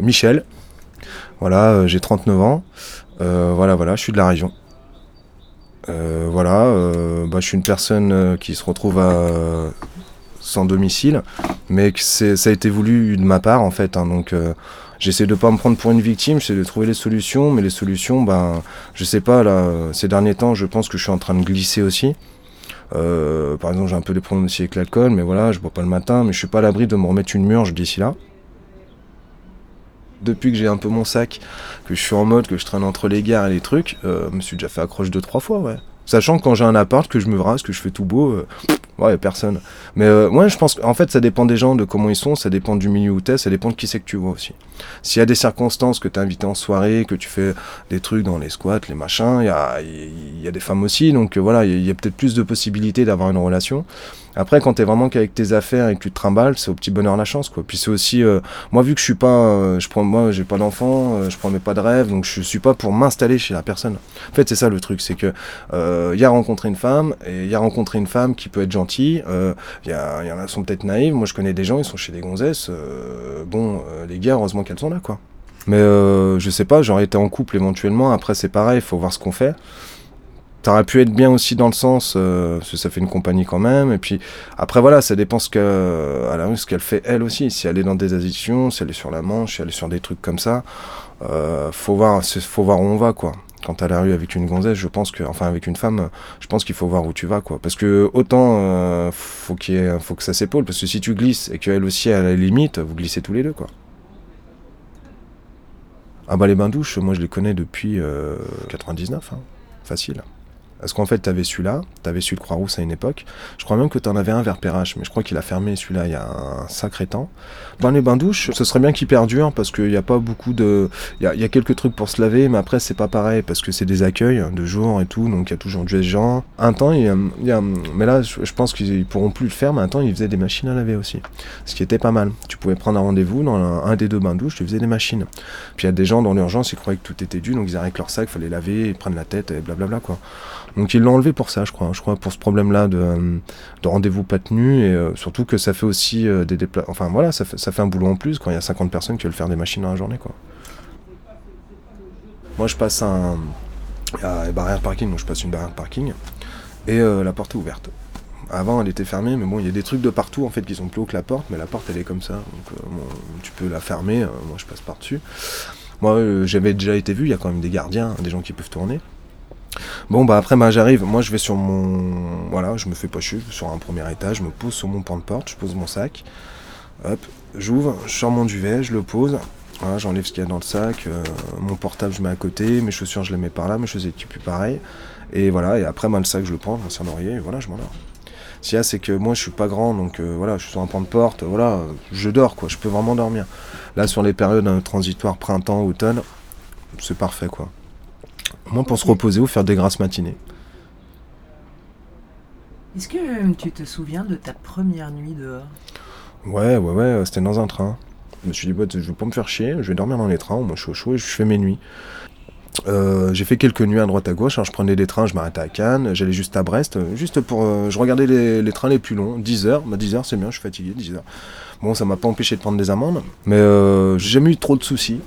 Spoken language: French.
Michel. Voilà, euh, j'ai 39 ans. Euh, voilà, voilà, je suis de la région. Euh, voilà, bah, je suis une personne qui se retrouve sans domicile, mais que ça a été voulu de ma part en fait. Hein, donc j'essaie de pas me prendre pour une victime, j'essaie de trouver les solutions, mais les solutions, ben, je sais pas là, ces derniers temps, je pense que je suis en train de glisser aussi. par exemple, j'ai un peu des problèmes aussi avec l'alcool, mais voilà, je bois pas le matin, mais je suis pas à l'abri de me remettre une murge d'ici là depuis que j'ai un peu mon sac, que je suis en mode, que je traîne entre les gares et les trucs, euh, me suis déjà fait accroche deux trois fois, ouais. Sachant que quand j'ai un appart, que je me rase, que je fais tout beau, euh, ouais, personne. Mais euh, moi, je pense qu'en fait, ça dépend des gens, de comment ils sont, ça dépend du milieu où t'es, ça dépend de qui c'est que tu vois aussi. S'il y a des circonstances que t'es invité en soirée, que tu fais des trucs dans les squats, les machins, il y a, a, des femmes aussi, donc euh, voilà, il y a, peut-être plus de possibilités d'avoir une relation. Après, quand t'es vraiment qu'avec tes affaires et que tu te trimbales, c'est au petit bonheur la chance, quoi. Puis c'est aussi, moi, vu que je suis pas, je prends, moi, j'ai pas d'enfant, je prends pas de rêve, donc je suis pas pour m'installer chez la personne. En fait, c'est ça le truc, c'est que il y a rencontré une femme, et il y a rencontré une femme qui peut être gentille. Il euh, y, en a sont peut-être naïves. Moi, je connais des gens, ils sont chez des gonzesses. Euh, bon, euh, les gars, heureusement qu'elles sont là, quoi. Mais je sais pas, j'aurais été en couple éventuellement. Après, c'est pareil, il faut voir ce qu'on fait. Ça aurait pu être bien aussi dans le sens, parce que ça fait une compagnie quand même. Et puis après, voilà, ça dépend ce qu'elle ce qu'elle fait elle aussi. Si elle est dans des addictions, si elle est sur la manche, si elle est sur des trucs comme ça, faut voir, faut voir où on va, quoi quand t'as la rue avec une gonzesse, je pense que, enfin avec une femme, je pense qu'il faut voir où tu vas, quoi. Parce que autant euh, faut faut que ça s'épaule, parce que si tu glisses et qu'elle aussi à la limite, vous glissez tous les deux, quoi. Ah bah les bains douches, moi je les connais depuis 99, euh, hein. facile. Parce qu'en fait, t'avais celui-là, t'avais celui de Croix-Rousse à une époque. Je crois même que t'en avais un vers Perrache, mais je crois qu'il a fermé celui-là il y a un sacré temps. Dans les bains douches, ce serait bien qu'il perdure parce qu'il n'y a pas beaucoup de. Il y a, quelques trucs pour se laver, mais après, c'est pas pareil parce que c'est des accueils de jour et tout, donc il y a toujours du gens. Un temps, il y a, mais là, je pense qu'ils pourront plus le faire, mais un temps, ils faisaient des machines à laver aussi. Ce qui était pas mal. Tu pouvais prendre un rendez-vous dans un, des deux bains douches, tu faisais des machines. Puis il y a des gens dans l'urgence, ils croyaient que tout était dû, donc ils avec leur sac, fallait laver, ils prennent la tête et blablabla quoi. Donc ils l'ont enlevé pour ça, je crois. Je crois pour ce problème-là de, rendez-vous pas tenu et euh, surtout que ça fait aussi euh, des déplacements. Enfin voilà, ça fait, un boulot en plus quand il y a 50 personnes qui veulent faire des machines dans la journée, quoi. Moi, je passe un, a barrière parking, donc je passe une barrière parking et euh, la porte est ouverte. Avant, elle était fermée, mais bon, il y a des trucs de partout en fait qui sont plus hauts que la porte, mais la porte elle est comme ça, donc tu peux la fermer. moi, je passe par dessus. Moi, j'avais déjà été vu, il y a quand même des gardiens, des gens qui peuvent tourner. Bon, bah après, bah, j'arrive. Moi, je vais sur mon. Voilà, je me fais pas chier. Sur un premier étage, je me pose sur mon pan de porte, je pose mon sac. Hop, j'ouvre, je sors mon duvet, je le pose. Voilà, j'enlève ce qu'il y a dans le sac. Euh, mon portable, je mets à côté. Mes chaussures, je les mets par là. Mes chaussures, plus pareil. Et voilà, et après, moi, le sac, je le prends, je un oreiller, et voilà, je m'endors. Ce qu'il y a, c'est que moi, je suis pas grand, donc euh, voilà, je suis sur un pan de porte, voilà, je dors, quoi. Je peux vraiment dormir. Là, sur les périodes transitoires printemps, automne, c'est parfait, quoi. Moi, pour se reposer ou faire des grasses matinées. Est-ce que euh, tu te souviens de ta première nuit dehors? Ouais, ouais, ouais, c'était dans un train. Je me suis dit, bah, je vais pas me faire chier, je vais dormir dans les trains, moi je suis au chaud et je fais mes nuits. Euh, j'ai fait quelques nuits à droite à gauche, hein. je prenais des trains, je m'arrêtais à Cannes, j'allais juste à Brest, euh, juste pour... je regardais les, trains les plus longs, 10 heures, bah 10 heures c'est bien, je suis fatigué, 10 heures. Bon, ça m'a pas empêché de prendre des amendes, mais j'ai jamais eu trop de soucis.